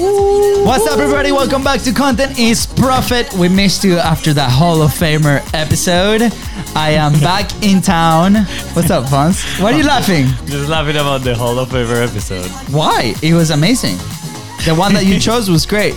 What's up, everybody? Welcome back to Content is Profit. We missed you after that Hall of Famer episode. I am back in town. What's up, Fons? Why are you laughing? Just laughing about the Hall of Famer episode. Why? It was amazing. The one that you chose was great.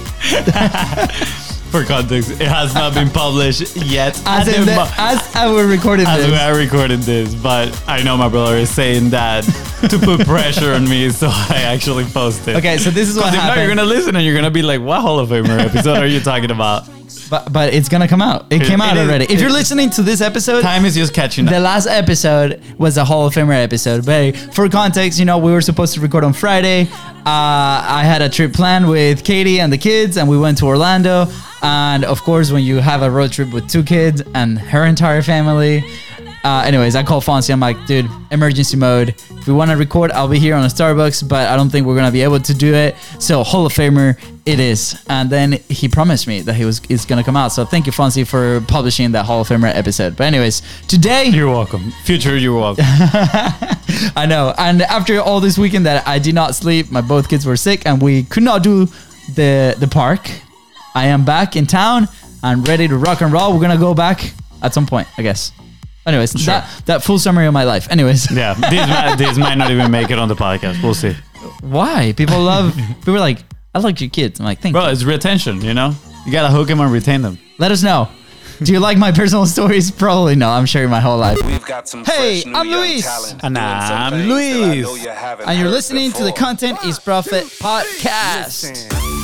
For context, it has not been published yet. As, in the mo- as I was recording as we this. are recording this, but I know my brother is saying that to put pressure on me, so I actually posted. It. Okay, so this is what Because if not, happened. you're gonna listen and you're gonna be like, "What Hall of Famer episode are you talking about?" But, but it's gonna come out. It It- came out it is- already. If you're listening to this episode, Time is just catching up. The last episode was a Hall of Famer episode. But for context, you know, we were supposed to record on Friday. Uh, I had a trip planned with Katie and the kids, and we went to Orlando. And of course, when you have a road trip with two kids and her entire family, uh, anyways, I call Fonzi. I'm like, dude, emergency mode. If we want to record, I'll be here on a Starbucks, but I don't think we're gonna be able to do it. So Hall of Famer, it is. And then he promised me that he was is gonna come out. So thank you, Fonzi, for publishing that Hall of Famer episode. But anyways, today You're welcome. Future, you're welcome. I know. And after all this weekend that I did not sleep, my both kids were sick, and we could not do the the park. I am back in town and ready to rock and roll. We're gonna go back at some point, I guess. Anyways, that that full summary of my life. Anyways, yeah, this might, this might not even make it on the podcast. We'll see. why people love people are like, I like your kids. I'm like, thank Bro, you. it's retention. You know, you gotta hook them and retain them. Let us know. Do you like my personal stories? Probably no. I'm sharing my whole life. We've got some Hey, fresh I'm Luis. And I'm things that I Luis. You and you're heard listening to the before. Content is Profit podcast.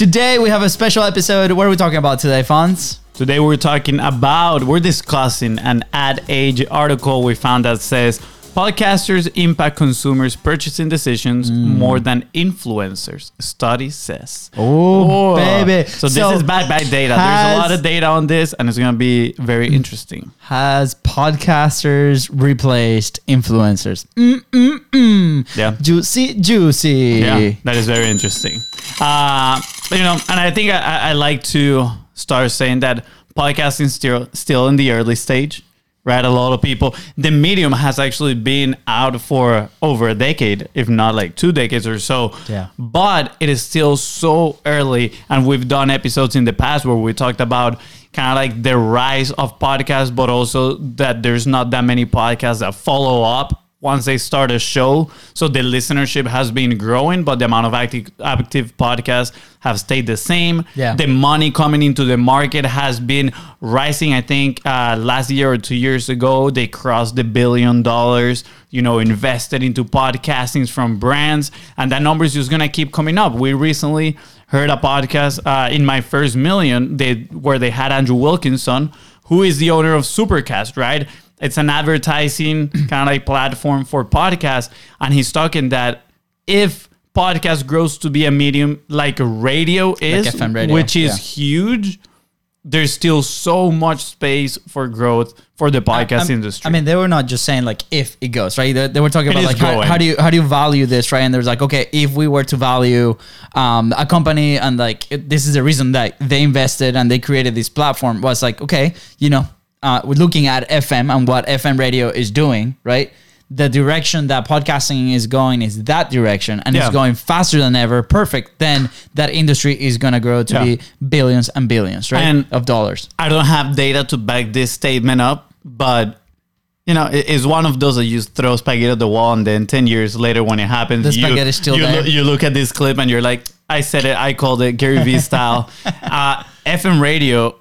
Today we have a special episode. What are we talking about today, Fonz? Today we're talking about, we're discussing an AdAge article we found that says podcasters impact consumers' purchasing decisions more than influencers. Study says. Oh, baby. So this So is bad, bad data. There's a lot of data on this, and it's gonna be very interesting. Has podcasters replaced influencers? Mm, Yeah. Juicy, juicy. Yeah, that is very interesting. Uh, you know, and I think I, I I like to start saying that podcasting is still still in the early stage, right? A lot of people. The medium has actually been out for over a decade, if not like two decades or so. Yeah. But it is still so early, and we've done episodes in the past where we talked about kind of like the rise of podcasts, but also that there's not that many podcasts that follow up once they start a show. So the listenership has been growing, but the amount of active active podcasts have stayed the same. Yeah. The money coming into the market has been rising. I think uh, last year or two years ago, they crossed the billion dollars, you know, invested into podcastings from brands. And that number is just going to keep coming up. We recently heard a podcast uh, in my first million they, where they had Andrew Wilkinson, who is the owner of Supercast, right? It's an advertising kind of like platform for podcasts. And he's talking that if podcast grows to be a medium like radio is, FM radio, which is yeah. huge, there's still so much space for growth for the podcast I'm- industry. I mean, they were not just saying like if it goes right. They, they were talking about like how, how do you how do you value this right? And there's like okay, if we were to value um, a company and like it- this is the reason that they invested and they created this platform was like okay, you know, uh, we're looking at FM and what FM radio is doing right. The direction that podcasting is going is that direction, and Yeah. it's going faster than ever. Perfect. Then that industry is gonna grow to Yeah. be billions and billions, right, And- of dollars. I don't have data to back this statement up, but you know, it's one of those that you throw spaghetti at the wall, and then ten years later, when it happens, The you, spaghetti's still you, there. Look, you look at this clip and you're like, "I said it. I called it Gary Vee style." uh, FM radio,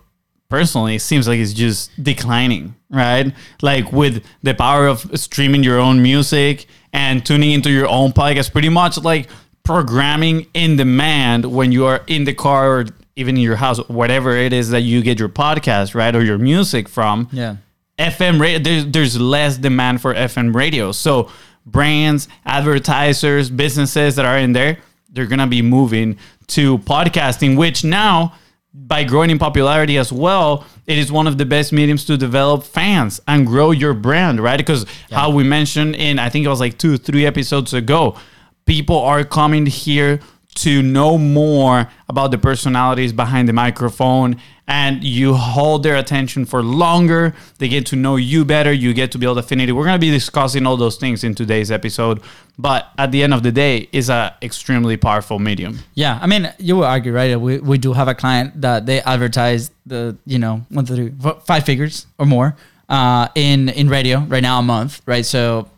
personally, it seems like it's just declining, right? Like with the power of streaming your own music and tuning into your own podcast, pretty much like programming in demand when you are in the car or even in your house, whatever it is that you get your podcast, right, or your music from. Yeah. FM radio, there's, there's less demand for FM radio. So brands, advertisers, businesses that are in there, they're gonna be moving to podcasting, which now, by growing in popularity as well, it is one of the best mediums to develop fans and grow your brand, right? Because how we mentioned in I think it was like two, three episodes ago, people are coming here to know more about the personalities behind the microphone and you hold their attention for longer. They get to know you better. You get to build affinity. We're going to be discussing all those things in today's episode. But at the end of the day, it's a extremely powerful medium. Yeah, I mean, you would argue, right? We, we do have a client that they advertise the, you know, one, two, three, four, five figures or more uh, in in radio right now a month, right? So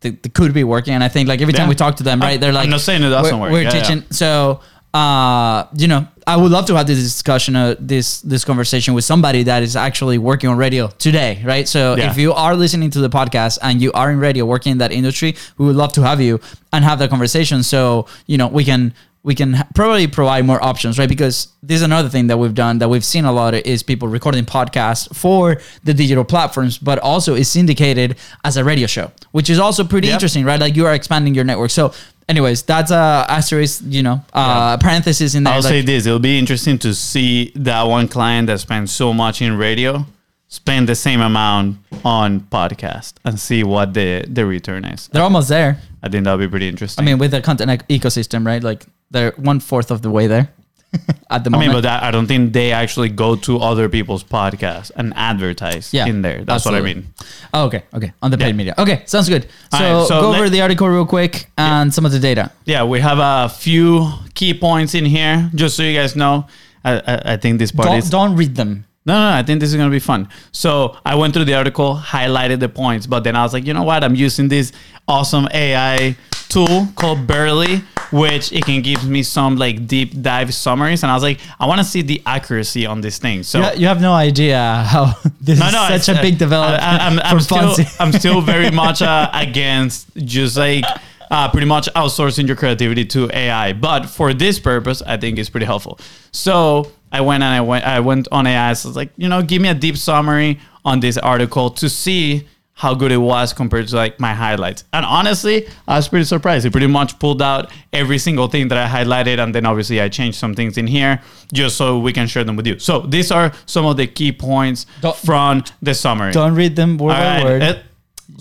they, they could be working, and I think like every time Yeah. we talk to them, right? They're like, I'm not saying it doesn't we're, work. We're Yeah, yeah. teaching, so uh, you know, I would love to have this discussion, uh, this this conversation with somebody that is actually working on radio today, right? So Yeah. if you are listening to the podcast and you are in radio, working in that industry, we would love to have you and have that conversation. So you know, we can we can probably provide more options, right? Because this is another thing that we've done that we've seen a lot is people recording podcasts for the digital platforms, but also is syndicated as a radio show, which is also pretty Yep. interesting, right? Like you are expanding your network. So, anyways, that's a asterisk, you know, uh, parenthesis in there. I'll like- say this: it'll be interesting to see that one client that spends so much in radio spend the same amount on podcast and see what the the return is. they're almost there. I think that'll be pretty interesting. I mean, with the content ecosystem, right? Like they're one fourth of the way there at the I moment. mean, but that, I don't think they actually go to other people's podcasts and advertise Yeah, in there. That's what I mean. Oh, okay, okay, on the paid Yeah. media. Okay, sounds good. So, right, so go over the article real quick and some of the data. Yeah, we have a few key points in here, just so you guys know. I, I, I think this part Don't, is don't read them. No, no, no, I think this is gonna be fun. So I went through the article, highlighted the points, but then I was like, you know what? I'm using this awesome AI tool called Bearly, which it can give me some like deep dive summaries. And I was like, I want to see the accuracy on this thing. So You, ha- you have no idea how this no, is such a uh, big development I, am for I'm still, I'm still very much uh, against just like uh, pretty much outsourcing your creativity to AI. But for this purpose, I think it's pretty helpful. So I went and I went, I went on AI. So I was like, you know, give me a deep summary on this article to see how good it was compared to like my highlights. And honestly, I was pretty surprised. It pretty much pulled out every single thing that I highlighted, and then obviously I changed some things in here just so we can share them with you. So these are some of the key points Don't- from the summary. Don't read them word All by right, word. Eh,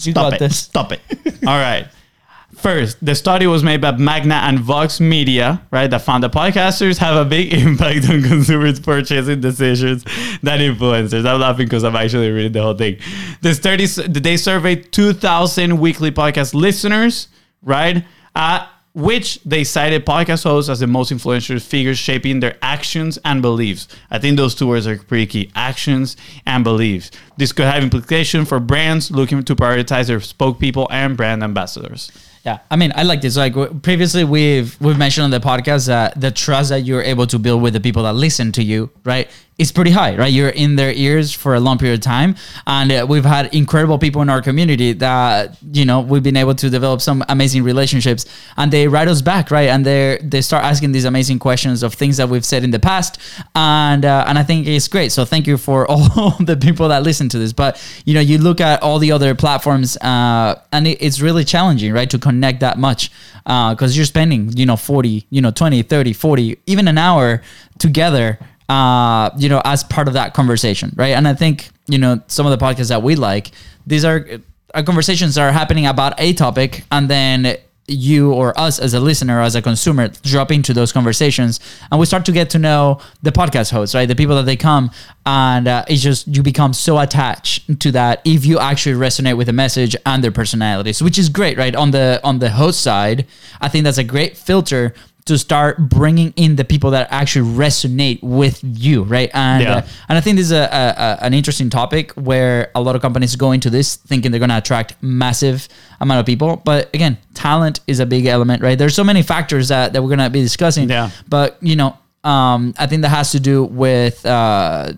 you stop it. this. Stop it. All right. First, the study was made by Magna and Vox Media, right? That found that podcasters have a big impact on consumers' purchasing decisions than influencers. I'm laughing because I'm actually reading the whole thing. The study, they surveyed 2,000 weekly podcast listeners, right? Uh, which they cited podcast hosts as the most influential figures shaping their actions and beliefs. I think those two words are pretty key actions and beliefs. This could have implication for brands looking to prioritize their spokespeople and brand ambassadors. Yeah, I mean, I like this. Like previously, we've we've mentioned on the podcast that the trust that you're able to build with the people that listen to you, right, is pretty high, right? You're in their ears for a long period of time, and uh, we've had incredible people in our community that you know we've been able to develop some amazing relationships, and they write us back, right? And they they start asking these amazing questions of things that we've said in the past, and uh, and I think it's great. So thank you for all the people that listen to this. But you know, you look at all the other platforms, uh, and it, it's really challenging, right, to connect that much because you're spending, you know, 40, you know, 20, 30, 40, even an hour together, uh, you know, as part of that conversation, right? And I think, you know, some of the podcasts that we like, these are, are conversations that are happening about a topic and then you or us as a listener, as a consumer, drop into those conversations, and we start to get to know the podcast hosts, right? The people that they come, and uh, it's just you become so attached to that if you actually resonate with the message and their personalities, which is great, right? On the on the host side, I think that's a great filter to start bringing in the people that actually resonate with you, right? And Yeah. uh, and I think this is a, a, a- an interesting topic where a lot of companies go into this thinking they're going to attract massive amount of people, but again, talent is a big element, right? There's so many factors that, that we're going to be discussing, Yeah. but you know, um, I think that has to do with. Uh,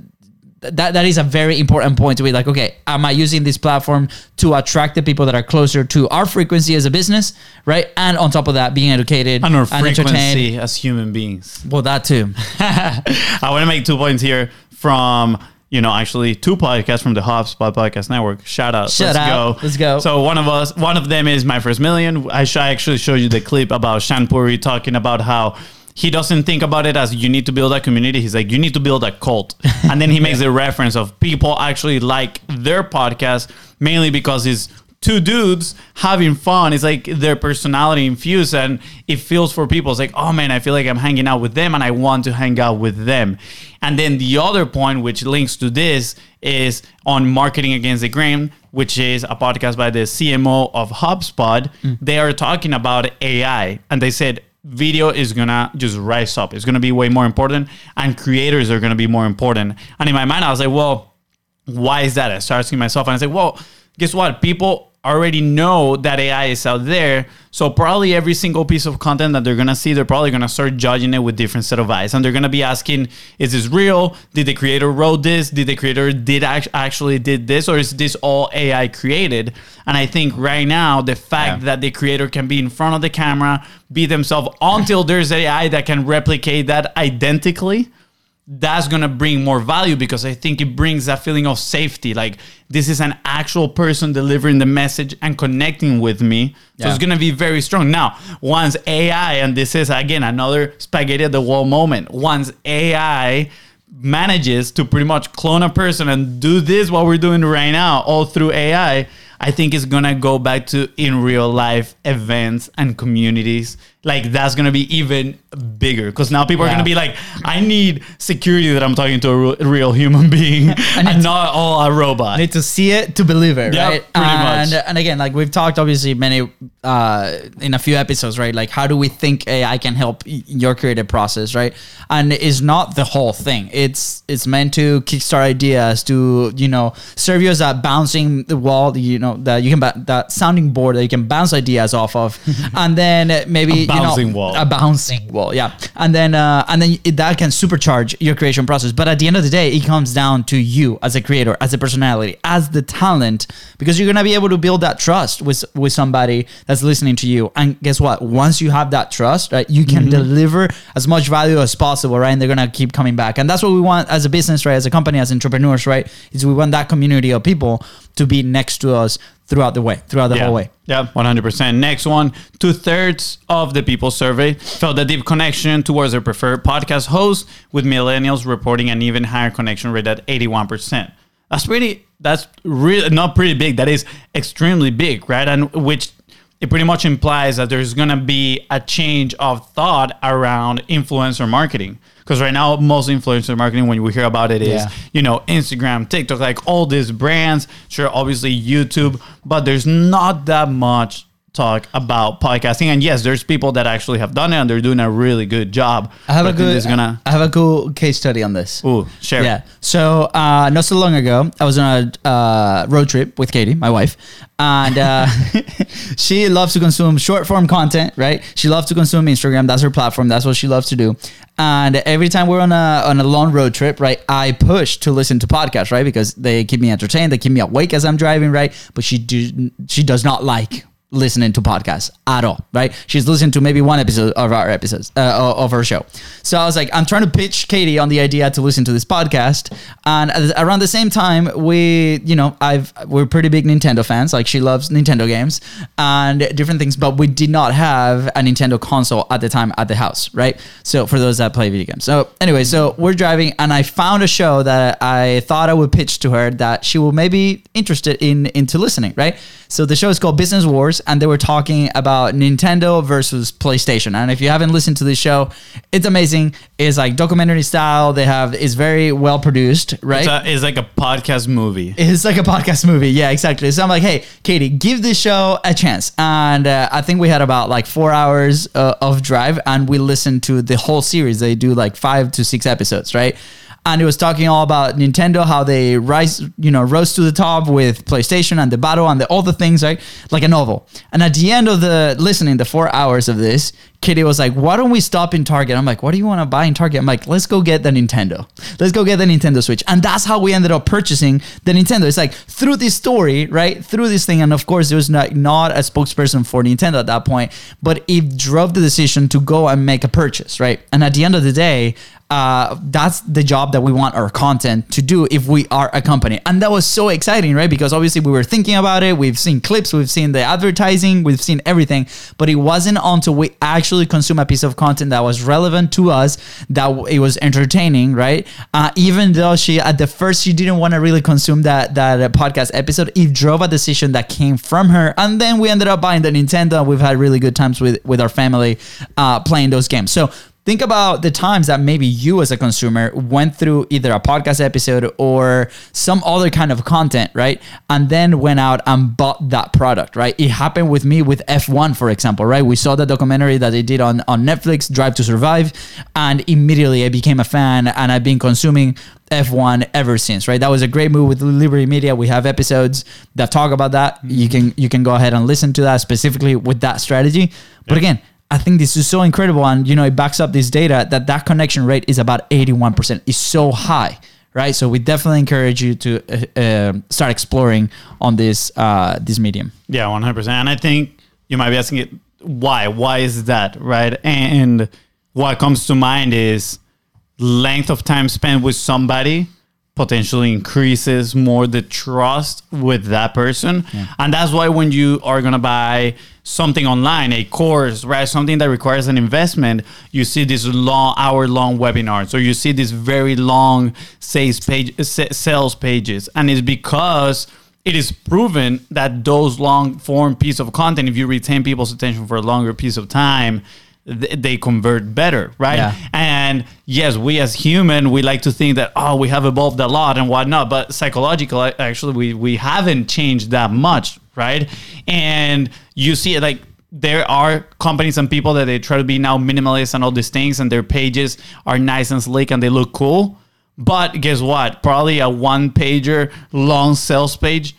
that that is a very important point to be like, okay, am I using this platform to attract the people that are closer to our frequency as a business, right? And on top of that, being educated And our entertained. frequency as human beings. Well, that too. I want to make two points here from you know actually two podcasts from the HubSpot Podcast Network. Shout out! Shout Let's out. go! Let's go. So one of us, one of them is my first million. I, actually showed you the clip about Shaan Puri talking about how. He doesn't think about it as you need to build a community. He's like, you need to build a cult. And then he makes the reference of people actually like their podcast mainly because it's two dudes having fun. It's like their personality infused and it feels for people. It's like, oh man, I feel like I'm hanging out with them and I want to hang out with them. And then the other point, which links to this, is on Marketing Against the Grain, which is a podcast by the CMO of HubSpot. Mm. They are talking about AI and they said, video is gonna just rise up. It's gonna be way more important, and creators are gonna be more important. And in my mind, I was like, well, why is that? I started asking myself, and I said, well, guess what? People already know that AI is out there. So probably every single piece of content that they're gonna see, they're probably gonna start judging it with different set of eyes, and they're gonna be asking, "Is this real? Did the creator wrote this? Did the creator did act- actually did this, or is this all AI created?" And I think right now the fact yeah. that the creator can be in front of the camera, be themselves until there's AI that can replicate that identically that's gonna bring more value because I think it brings that feeling of safety. Like this is an actual person delivering the message and connecting with me. So yeah. it's gonna be very strong. Now, once AI, and this is again another spaghetti at the wall moment, once AI manages to pretty much clone a person and do this what we're doing right now all through AI, I think it's gonna go back to in real life events and communities like that's gonna be even bigger because now people yeah. are gonna be like, I need security that I'm talking to a real human being and not all a robot. Need to see it to believe it, right? Pretty and, much. And again, like we've talked obviously many uh, in a few episodes, right? Like how do we think AI can help your creative process, right? And it's not the whole thing. It's it's meant to kickstart ideas, to you know serve you as a bouncing the wall, you know that you can that sounding board that you can bounce ideas off of, and then maybe bouncing you know, wall. A bouncing wall, yeah. And then uh, and then it, that can supercharge your creation process. But at the end of the day, it comes down to you as a creator, as a personality, as the talent, because you're gonna be able to build that trust with with somebody that's listening to you. And guess what? Once you have that trust, right, you can mm-hmm. deliver as much value as possible, right? And they're gonna keep coming back. And that's what we want as a business, right? As a company, as entrepreneurs, right? Is we want that community of people to be next to us throughout the way, throughout the yeah. whole way. Yeah, 100%. Next one two thirds of the people surveyed felt a deep connection towards their preferred podcast host, with millennials reporting an even higher connection rate at 81%. That's pretty, that's really not pretty big. That is extremely big, right? And which it pretty much implies that there's going to be a change of thought around influencer marketing because right now most influencer marketing when we hear about it is yeah. you know instagram tiktok like all these brands sure obviously youtube but there's not that much talk about podcasting. And yes there's people that actually have done it and they're doing a really good job. I have a good gonna i have a cool case study on this. Ooh, share yeah. So uh not so long ago i was on a uh, road trip with katie my wife and uh, she loves to consume short form content right? She loves to consume instagram. That's her platform. That's what she loves to do. And every time we're on a on a long road trip right i push to listen to podcasts right? Because they keep me entertained. They keep me awake as i'm driving right? But she do she does not like listening to podcasts at all, right? She's listened to maybe one episode of our episodes uh, of our show. So I was like, I'm trying to pitch Katie on the idea to listen to this podcast, and around the same time, we, you know, I've we're pretty big Nintendo fans. Like she loves Nintendo games and different things, but we did not have a Nintendo console at the time at the house, right? So for those that play video games. So anyway, so we're driving, and I found a show that I thought I would pitch to her that she will maybe interested in into listening, right? So the show is called Business Wars, and they were talking about Nintendo versus PlayStation. And if you haven't listened to this show, it's amazing. It's like documentary style. They have it's very well produced, right? It's, a, it's like a podcast movie. It's like a podcast movie. Yeah, exactly. So I'm like, hey, Katie, give this show a chance. And uh, I think we had about like four hours uh, of drive, and we listened to the whole series. They do like five to six episodes, right? And it was talking all about Nintendo, how they rise, you know, rose to the top with PlayStation and the battle and the, all the things, right? Like a novel. And at the end of the listening, the four hours of this, Kitty was like, "Why don't we stop in Target?" I'm like, "What do you want to buy in Target?" I'm like, "Let's go get the Nintendo. Let's go get the Nintendo Switch." And that's how we ended up purchasing the Nintendo. It's like through this story, right? Through this thing, and of course, there was not not a spokesperson for Nintendo at that point, but it drove the decision to go and make a purchase, right? And at the end of the day, uh, that's the job that we want our content to do if we are a company. And that was so exciting, right? Because obviously we were thinking about it. We've seen clips, we've seen the advertising, we've seen everything, but it wasn't until we actually consume a piece of content that was relevant to us, that it was entertaining, right? Uh, even though she at the first she didn't want to really consume that that uh, podcast episode, it drove a decision that came from her, and then we ended up buying the Nintendo. We've had really good times with with our family uh, playing those games. So think about the times that maybe you as a consumer went through either a podcast episode or some other kind of content right and then went out and bought that product right it happened with me with f1 for example right we saw the documentary that they did on, on netflix drive to survive and immediately i became a fan and i've been consuming F1 ever since, right? That was a great move with Liberty Media. We have episodes that talk about that. You mm-hmm. can you can go ahead and listen to that specifically with that strategy. But again, I think this is so incredible, and you know it backs up this data that that connection rate is about eighty one percent. is so high, right? So we definitely encourage you to uh, uh, start exploring on this uh, this medium. Yeah, one hundred percent. And I think you might be asking it why? Why is that right? And what comes to mind is length of time spent with somebody potentially increases more the trust with that person. And that's why when you are going to buy something online, a course, right, something that requires an investment, you see this long hour long webinar. So you see these very long sales page sales pages and it's because it is proven that those long form piece of content if you retain people's attention for a longer piece of time th- they convert better right Yeah. and yes, we as human, we like to think that oh, we have evolved a lot and whatnot, but psychological, actually, we we haven't changed that much, right? And you see like there are companies and people that they try to be now minimalist and all these things, and their pages are nice and slick and they look cool. But guess what? Probably a one pager long sales page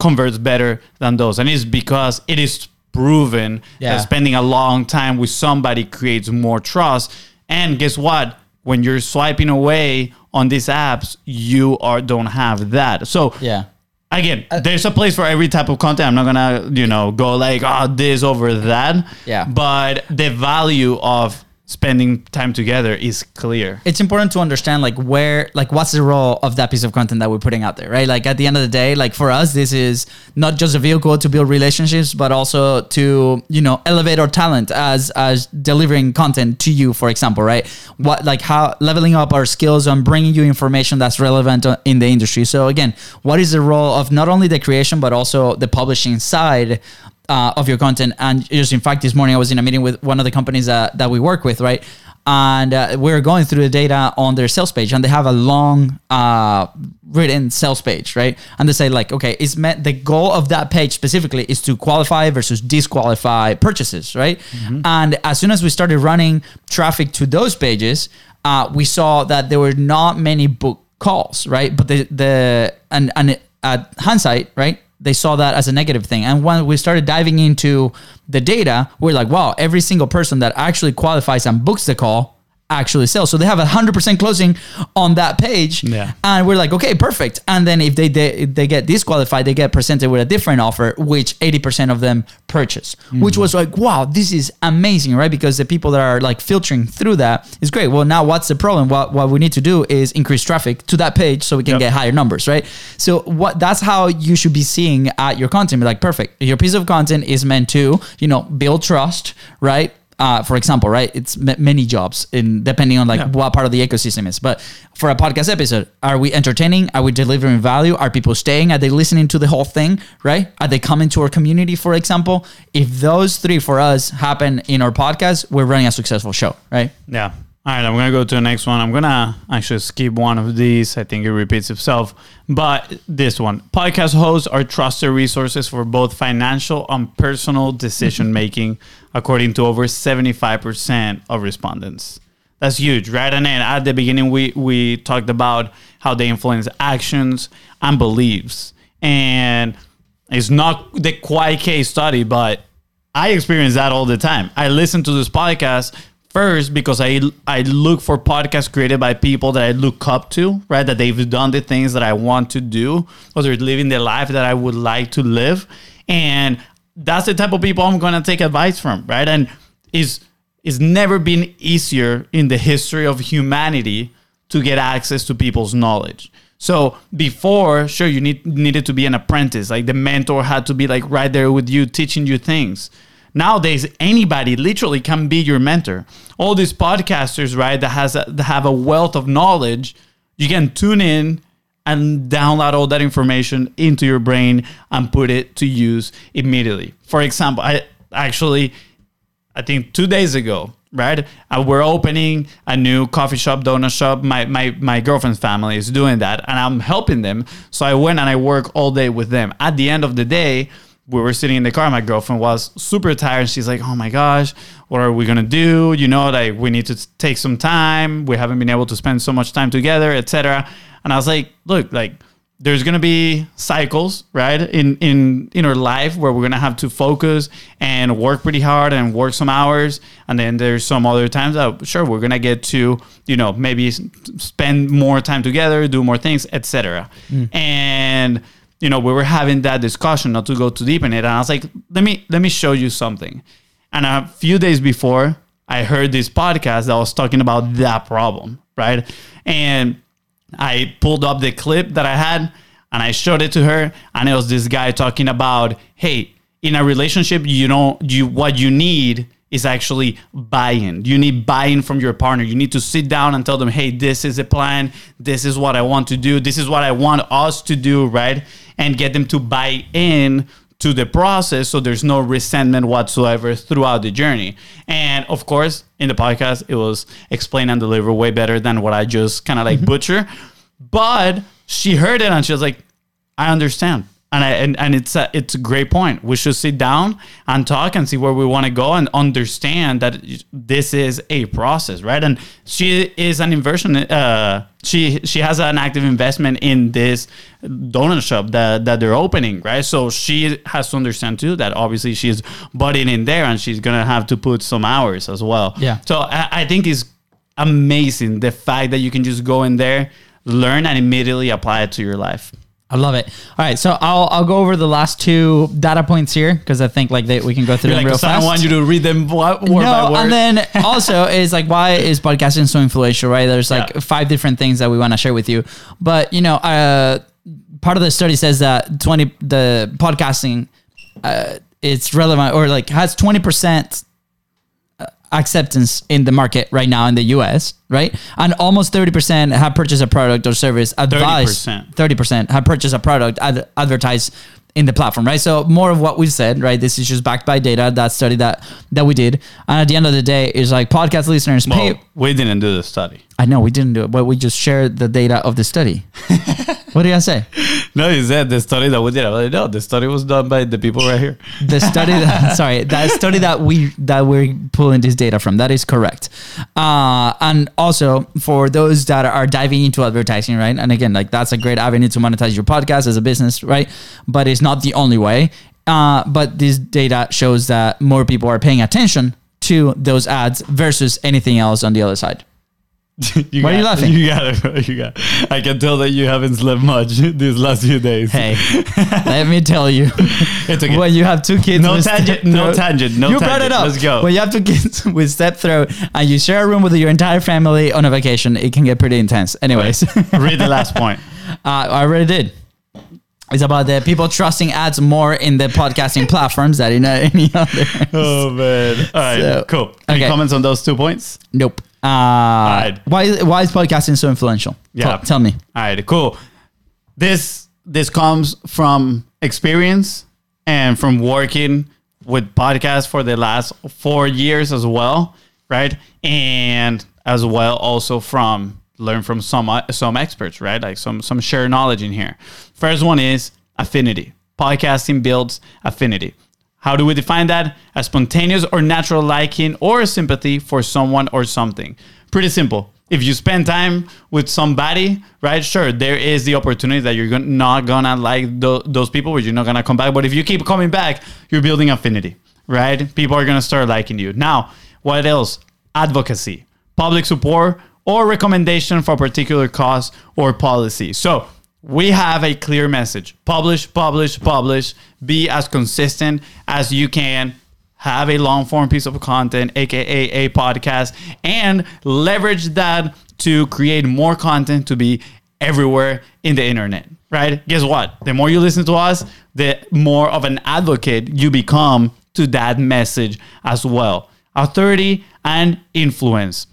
converts better than those. And it's because it is proven Yeah. that spending a long time with somebody creates more trust. And guess what? When you're swiping away on these apps, you are don't have that. So Yeah. again, uh, there's a place for every type of content. I'm not gonna, you know, go like, oh, this over that. Yeah. But the value of spending time together is clear. it's important to understand like where like what's the role of that piece of content that we're putting out there right? Like at the end of the day like for us this is not just a vehicle to build relationships but also to you know elevate our talent as as delivering content to you for example right? What like how leveling up our skills on bringing you information that's relevant uh, in the industry. So again what is the role of not only the creation but also the publishing side uh, of your content. And just in fact, this morning I was in a meeting with one of the companies that, that we work with, right? And uh, we are going through the data on their sales page, and they have a long uh, written sales page, right? And they say like, okay, it's meant the goal of that page specifically is to qualify versus disqualify purchases, right? And as soon as we started running traffic to those pages, uh, we saw that there were not many book calls, right? But the the and and at hindsight, right? They saw that as a negative thing. And when we started diving into the data, we're like, wow, every single person that actually qualifies and books the call actually sell. So they have a hundred percent closing on that page. Yeah. And we're like, okay, perfect. And then if they, they they get disqualified, they get presented with a different offer, which 80% of them purchase. Which was like, wow, this is amazing, right? Because the people that are like filtering through that is great. Well, now what's the problem? What what we need to do is increase traffic to that page so we can Yep. get higher numbers, right? So what that's how you should be seeing at your content. Like, perfect. Your piece of content is meant to, you know, build trust, right? Uh, for example, right? It's m- many jobs in depending on like Yeah. what part of the ecosystem is. But for a podcast episode, are we entertaining? Are we delivering value? Are people staying? Are they listening to the whole thing? Right? Are they coming to our community? For example, if those three for us happen in our podcast, we're running a successful show, right? Yeah. All right, I'm gonna go to the next one. I'm gonna actually skip one of these. I think it repeats itself. But this one, podcast hosts are trusted resources for both financial and personal decision making, according to over 75% of respondents. That's huge, right? And then at the beginning, we we talked about how they influence actions and beliefs, and it's not the quiet case study, but I experience that all the time. I listen to this podcast first because I I look for podcasts created by people that I look up to, right? That they've done the things that I want to do, or they're living the life that I would like to live, and that's the type of people I'm gonna take advice from, right? And is it's never been easier in the history of humanity to get access to people's knowledge. So before, sure, you need needed to be an apprentice. Like the mentor had to be like right there with you, teaching you things. Nowadays anybody literally can be your mentor. All these podcasters, right, that has a, that have a wealth of knowledge, you can tune in and download all that information into your brain and put it to use immediately. For example, I actually I think two days ago, right? Uh, we're opening a new coffee shop, donut shop. My, my my girlfriend's family is doing that, and I'm helping them. So I went and I work all day with them. At the end of the day, we were sitting in the car. My girlfriend was super tired. She's like, "Oh my gosh, what are we gonna do? You know, like we need to take some time. We haven't been able to spend so much time together, etc." And I was like, "Look, like." there's gonna be cycles, right, in in in our life where we're gonna have to focus and work pretty hard and work some hours, and then there's some other times that sure we're gonna get to you know maybe spend more time together, do more things, etc. Mm. And you know we were having that discussion, not to go too deep in it, and I was like, let me let me show you something. And a few days before, I heard this podcast that was talking about that problem, right, and I pulled up the clip that I had and I showed it to her and it was this guy talking about hey in a relationship you don't you what you need is actually buy-in. You need buy-in from your partner. You need to sit down and tell them hey this is a plan. This is what I want to do. This is what I want us to do right and get them to buy in to the process so there's no resentment whatsoever throughout the journey. And of course, in the podcast, it was explained and delivered way better than what I just kind of like mm-hmm. butcher. But she heard it and she was like, I understand. And, I, and, and it's a, it's a great point. We should sit down and talk and see where we want to go and understand that this is a process, right? And she is an inversion. Uh, she she has an active investment in this donut shop that, that they're opening, right? So she has to understand too that obviously she's butting in there and she's gonna have to put some hours as well. Yeah. So I, I think it's amazing the fact that you can just go in there, learn, and immediately apply it to your life. I love it. All right, so I'll I'll go over the last two data points here because I think like they, we can go through You're them like, real I fast. don't want you to read them wo- word by no, word. and then also is like why is podcasting so influential, right? There's like Yeah. five different things that we want to share with you, but you know, uh, part of the study says that twenty the podcasting uh, it's relevant or like has twenty percent acceptance in the market right now in the US, right? And almost 30% have purchased a product or service advised 30%. 30% have purchased a product ad- advertised in the platform, right? So more of what we said, right? This is just backed by data, that study that that we did. And at the end of the day, is like podcast listeners pay Well, we didn't do the study. I know we didn't do it, but we just shared the data of the study. what did I say? No, you said the study that we did. I was like, no, the study was done by the people right here. the study that, sorry that study that we that we're pulling this data from that is correct uh, and also for those that are diving into advertising right and again like that's a great avenue to monetize your podcast as a business right but it's not the only way uh, but this data shows that more people are paying attention to those ads versus anything else on the other side You Why are you laughing? You got it. You got. I can tell that you haven't slept much these last few days. hey let me tell you it's okay. when you have two kids No with tangent, no tangent, no you brought tangent. it up Let's go. when you have two kids with strep throat and you share a room with your entire family on a vacation it can get pretty intense anyways Read the last point. uh, i already did it's about the people trusting ads more in the podcasting platforms than in any other Oh man. All right. So, cool. Any okay. comments on those two points? nope uh, right. why, why is podcasting so influential Yeah. tell, tell me All right, cool. This this comes from experience and from working with podcasts for the last four years as well, right? And as well also from learn from some uh, some experts, right? Like some some shared knowledge in here. First one is affinity. Podcasting builds affinity. How do we define that? A spontaneous or natural liking or sympathy for someone or something. Pretty simple. If you spend time with somebody, right? Sure, there is the opportunity that you're not gonna like tho- those people, or you're not gonna come back. But if you keep coming back, you're building affinity, right? People are gonna start liking you. Now, what else? Advocacy, public support, or recommendation for a particular cause or policy. So we have a clear message. Publish publish publish. Be as consistent as you can. Have a long form piece of content aka a podcast and leverage that to create more content to be everywhere in the internet right? Guess what? The more you listen to us the more of an advocate you become to that message as well. Authority and influence.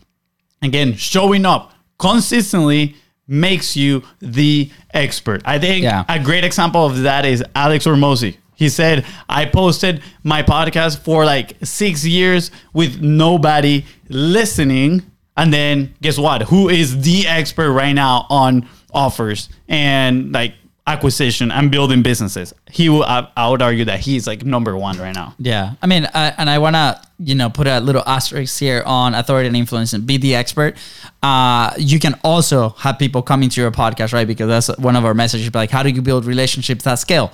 Again, showing up consistently makes you the expert. I think Yeah. a great example of that is Alex Hormozi. He said, I posted my podcast for like six years with nobody listening. And then guess what? Who is the expert right now on offers and like acquisition and building businesses? He will, I, I would argue that he's like number one right now. Yeah, I mean, I, and I want to you know put a little asterisk here on authority and influence and be the expert. Uh, you can also have people coming to your podcast, right? Because that's one of our messages. Like, how do you build relationships that scale?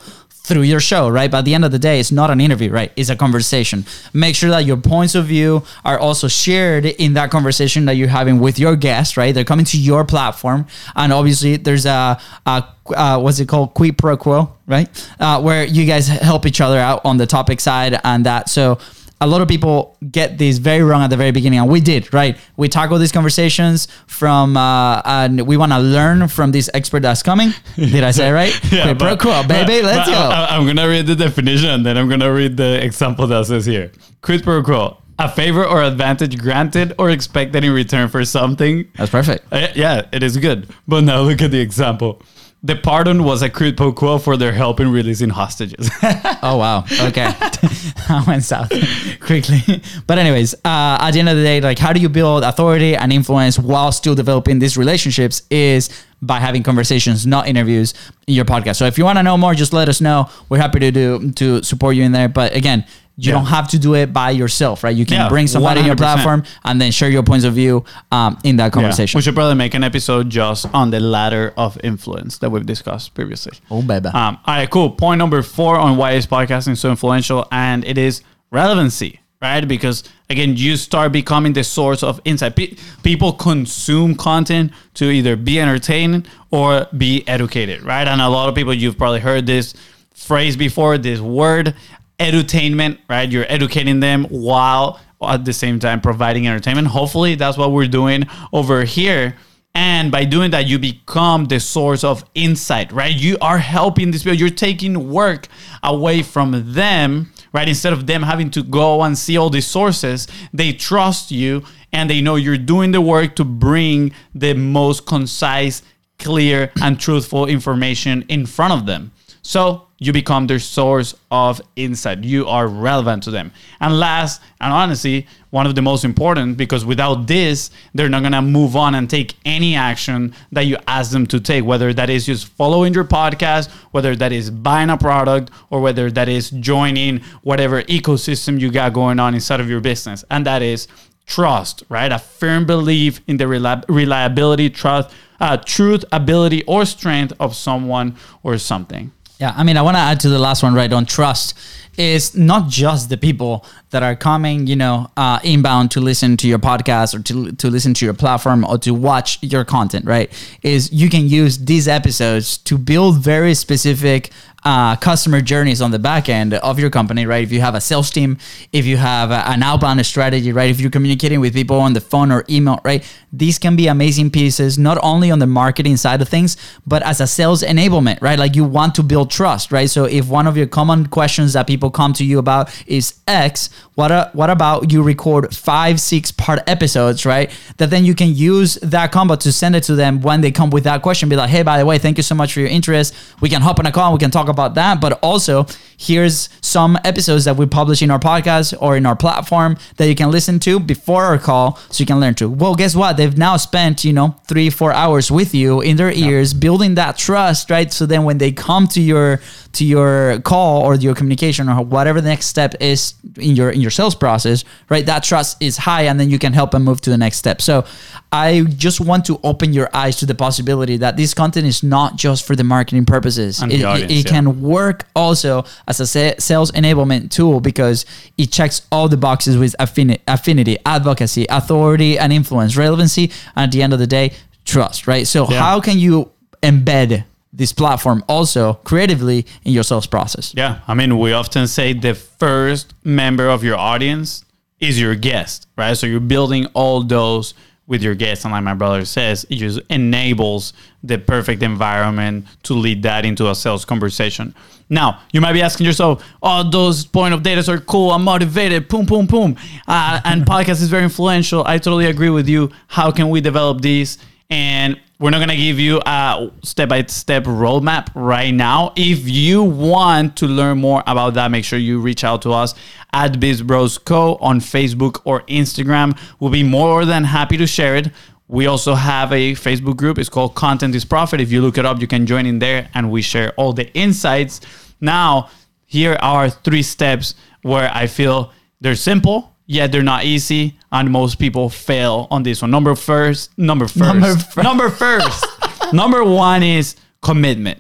Through your show, right? But at the end of the day, it's not an interview, right? It's a conversation. Make sure that your points of view are also shared in that conversation that you're having with your guests, right? They're coming to your platform, and obviously there's a, a uh, what's it called, quid pro quo, right? Uh, where you guys help each other out on the topic side and that. So a lot of people get this very wrong at the very beginning, and we did, right? We tackle these conversations from, uh, and we want to learn from this expert that's coming. Did I say right? quid pro quo, baby. but- Let's but go. I, am gonna read the definition and then I'm gonna read the example that says here. Quid pro quo: a favor or advantage granted or expected in return for something. that's perfect. Uh, yeah, it is good. But now look at the example. The pardon was a quid pro quo for their help in releasing hostages. Oh wow. Okay, I went south quickly. But anyways, uh, at the end of the day, like how do you build authority and influence while still developing these relationships? Is by having conversations, not interviews, in your podcast. So if you want to know more, just let us know. We're happy to do to support you in there. But again. You Yeah. don't have to do it by yourself, right? You can Yeah, bring somebody in your platform and then share your points of view um, in that conversation. we should probably make an episode just on the ladder of influence that we've discussed previously. oh, baby. Um, all right, cool. Point number four on why is podcasting so influential, and it is relevancy, right? Because again, you start becoming the source of insight. Pe- people consume content to either be entertained or be educated, right? And a lot of people, you've probably heard this phrase before, this word, edutainment, right? You're educating them while at the same time providing entertainment. Hopefully, that's what we're doing over here. And by doing that, you become the source of insight, right? You are helping these people. You're taking work away from them, right? Instead of them having to go and see all these sources, they trust you and they know you're doing the work to bring the most concise, clear, and truthful information in front of them. So you become their source of insight. You are relevant to them. And last, and honestly, one of the most important, because without this, they're not gonna move on and take any action that you ask them to take, whether that is just following your podcast, whether that is buying a product, or whether that is joining whatever ecosystem you got going on inside of your business. And that is trust, right? A firm belief in the reliability, trust, uh, truth, ability, or strength of someone or something. Yeah, I mean, I want to add to the last one, right? On trust is not just the people that are coming, you know, uh, inbound to listen to your podcast or to, to listen to your platform or to watch your content, right? Is you can use these episodes to build very specific uh, customer journeys on the back end of your company, right? If you have a sales team, if you have a- an outbound strategy, right? If you're communicating with people on the phone or email, right? These can be amazing pieces, not only on the marketing side of things, but as a sales enablement, right? Like you want to build trust, right? So if one of your common questions that people come to you about is X, what a, what about you record five, six part episodes, right? That then you can use that combo to send it to them when they come with that question. Be like, hey, by the way, thank you so much for your interest. We can hop on a call, we can talk about that. But also, here's some episodes that we publish in our podcast or in our platform that you can listen to before our call so you can learn to. Well, guess what? They've now spent, you know, three, four hours with you in their ears, building that trust, right? So then when they come to your to your call or your communication or whatever the next step is in your in your sales process, right? That trust is high and then you can help them move to the next step. So I just want to open your eyes to the possibility that this content is not just for the marketing purposes. And it the it- it yeah. can work also as a sa- sales enablement tool because it checks all the boxes with affini- affinity, advocacy, authority, and influence, relevancy, and at the end of the day, trust, right? So, Yeah. how can you embed this platform also creatively in your sales process? Yeah, I mean, we often say the first member of your audience is your guest, right? So you're building all those with your guests. And like my brother says, it just enables the perfect environment to lead that into a sales conversation. Now, you might be asking yourself, oh, those point of data are cool. I'm motivated. Boom, boom, boom. Uh, and podcast is very influential. I totally agree with you. How can we develop these? And we're not going to give you a step by step roadmap right now. If you want to learn more about that, make sure you reach out to us at BizBros Co on Facebook or Instagram. We'll be more than happy to share it. We also have a Facebook group. It's called Content is Profit. If you look it up, you can join in there and we share all the insights. Now, here are three steps where I feel they're simple, yet they're not easy, and most people fail on this one. Number first, number first, Number fir- number first, number one is commitment.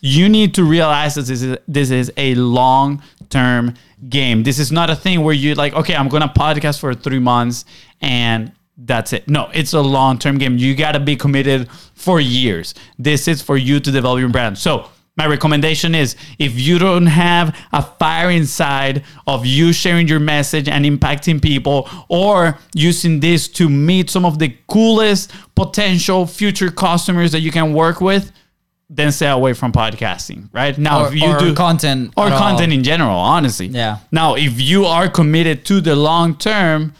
You need to realize that this is this is a long term game. This is not a thing where you like, okay, I'm gonna podcast for three months and that's it. No, it's a long term game. You gotta be committed for years. This is for you to develop your brand. So my recommendation is if you don't have a fire inside of you sharing your message and impacting people or using this to meet some of the coolest potential future customers that you can work with, then stay away from podcasting, right? Now, Or- if you or do content or at all. content in general, honestly. Yeah. Now, if you are committed to the long term,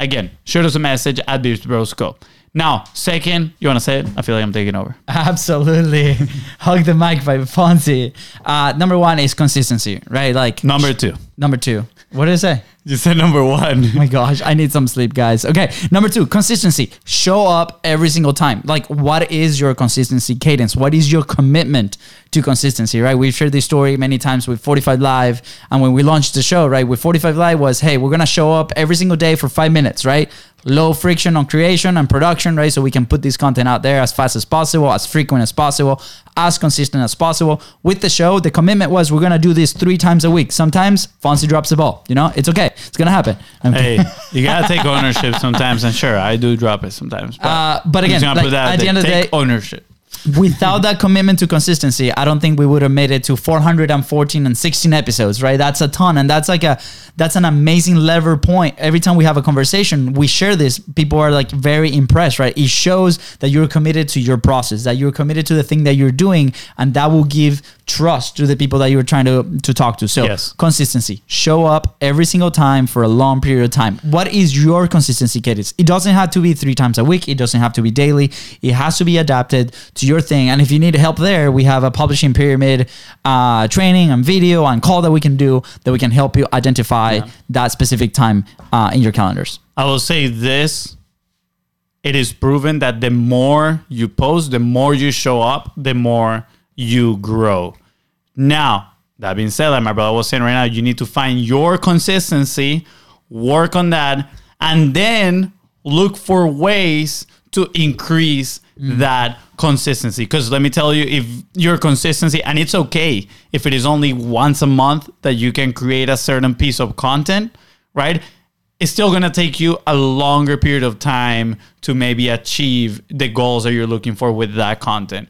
again, shoot us a message at Biz Bros Co. Now, second, you want to say it? I feel like I'm taking over. Absolutely. Hug the mic by Fonzi. Uh, number one is consistency, right? Like Number two. number two. What did I say? You said number one. Oh my gosh, I need some sleep, guys. Okay, number two, consistency. Show up every single time. Like, what is your consistency cadence? What is your commitment to consistency, right? We've shared this story many times with 45 Live. And when we launched the show, right, with 45 Live was, hey, we're going to show up every single day for five minutes, right? Low friction on creation and production, right? So we can put this content out there as fast as possible, as frequent as possible, as consistent as possible. With the show, the commitment was we're going to do this three times a week. Sometimes Fonzi drops the ball, you know? It's okay. It's going to happen. I'm hey, you gotta take ownership sometimes, and sure, I do drop it sometimes. But, Uh, but again, like, put that out at the end of the day- ownership. Without that commitment to consistency, I don't think we would have made it to 414 and 16 episodes, right? That's a ton. And that's like a, that's an amazing lever point. Every time we have a conversation, we share this, people are like very impressed, right? It shows that you're committed to your process, that you're committed to the thing that you're doing, and that will give trust to the people that you're trying to, to talk to. So Yes. consistency, show up every single time for a long period of time. What is your consistency cadence? It doesn't have to be three times a week. It doesn't have to be daily. It has to be adapted to your thing. And if you need help there, we have a publishing pyramid uh, training and video and call that we can do that we can help you identify that specific time uh, in your calendars. I will say this. It is proven that the more you post, the more you show up, the more you grow. Now, that being said, like my brother was saying right now, you need to find your consistency, work on that, and then look for ways to increase Mm. that consistency. Because let me tell you, if your consistency, and it's okay if it is only once a month that you can create a certain piece of content, right? It's still going to take you a longer period of time to maybe achieve the goals that you're looking for with that content.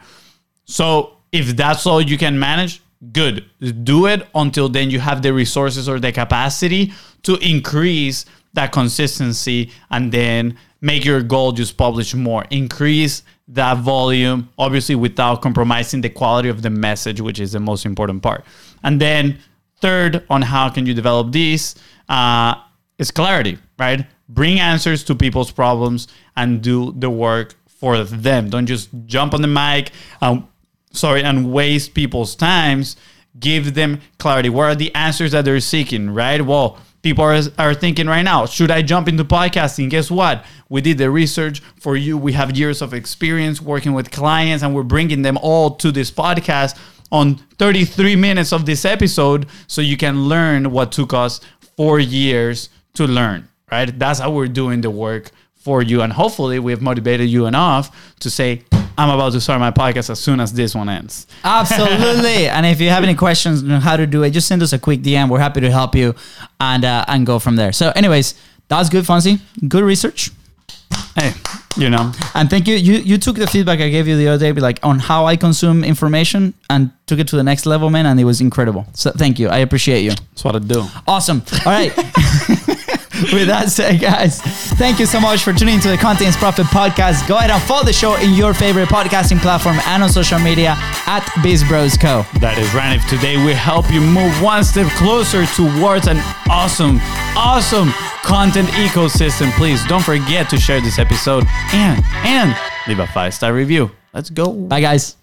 So if that's all you can manage, good. Do it until then you have the resources or the capacity to increase that consistency and then make your goal just publish more. Increase that volume, obviously without compromising the quality of the message, which is the most important part. And then third on how can you develop these uh, is clarity, right? Bring answers to people's problems and do the work for them. Don't just jump on the mic, um, sorry, and waste people's times. Give them clarity. What are the answers that they're seeking, right? Well, people are, are thinking right now, should I jump into podcasting? Guess what? We did the research for you. We have years of experience working with clients, and we're bringing them all to this podcast on 33 minutes of this episode so you can learn what took us four years to learn, right? That's how we're doing the work for you. And hopefully, we have motivated you enough to say, I'm about to start my podcast as soon as this one ends. Absolutely. and if you have any questions on how to do it, just send us a quick DM. We're happy to help you and uh, and go from there. So, anyways, that's good, Fonzi. Good research. Hey, you know, And thank you. You you took the feedback I gave you the other day, like on how I consume information, and took it to the next level, man. And it was incredible. So thank you. I appreciate you. that's what I do. Awesome. All right. With that said, guys, thank you so much for tuning into the Content Is Profit podcast. Go ahead and follow the show in your favorite podcasting platform and on social media at Biz Bros Co. That is right. If today we help you move one step closer towards an awesome, awesome content ecosystem, please don't forget to share this episode and and leave a five star review. Let's go. Bye, guys.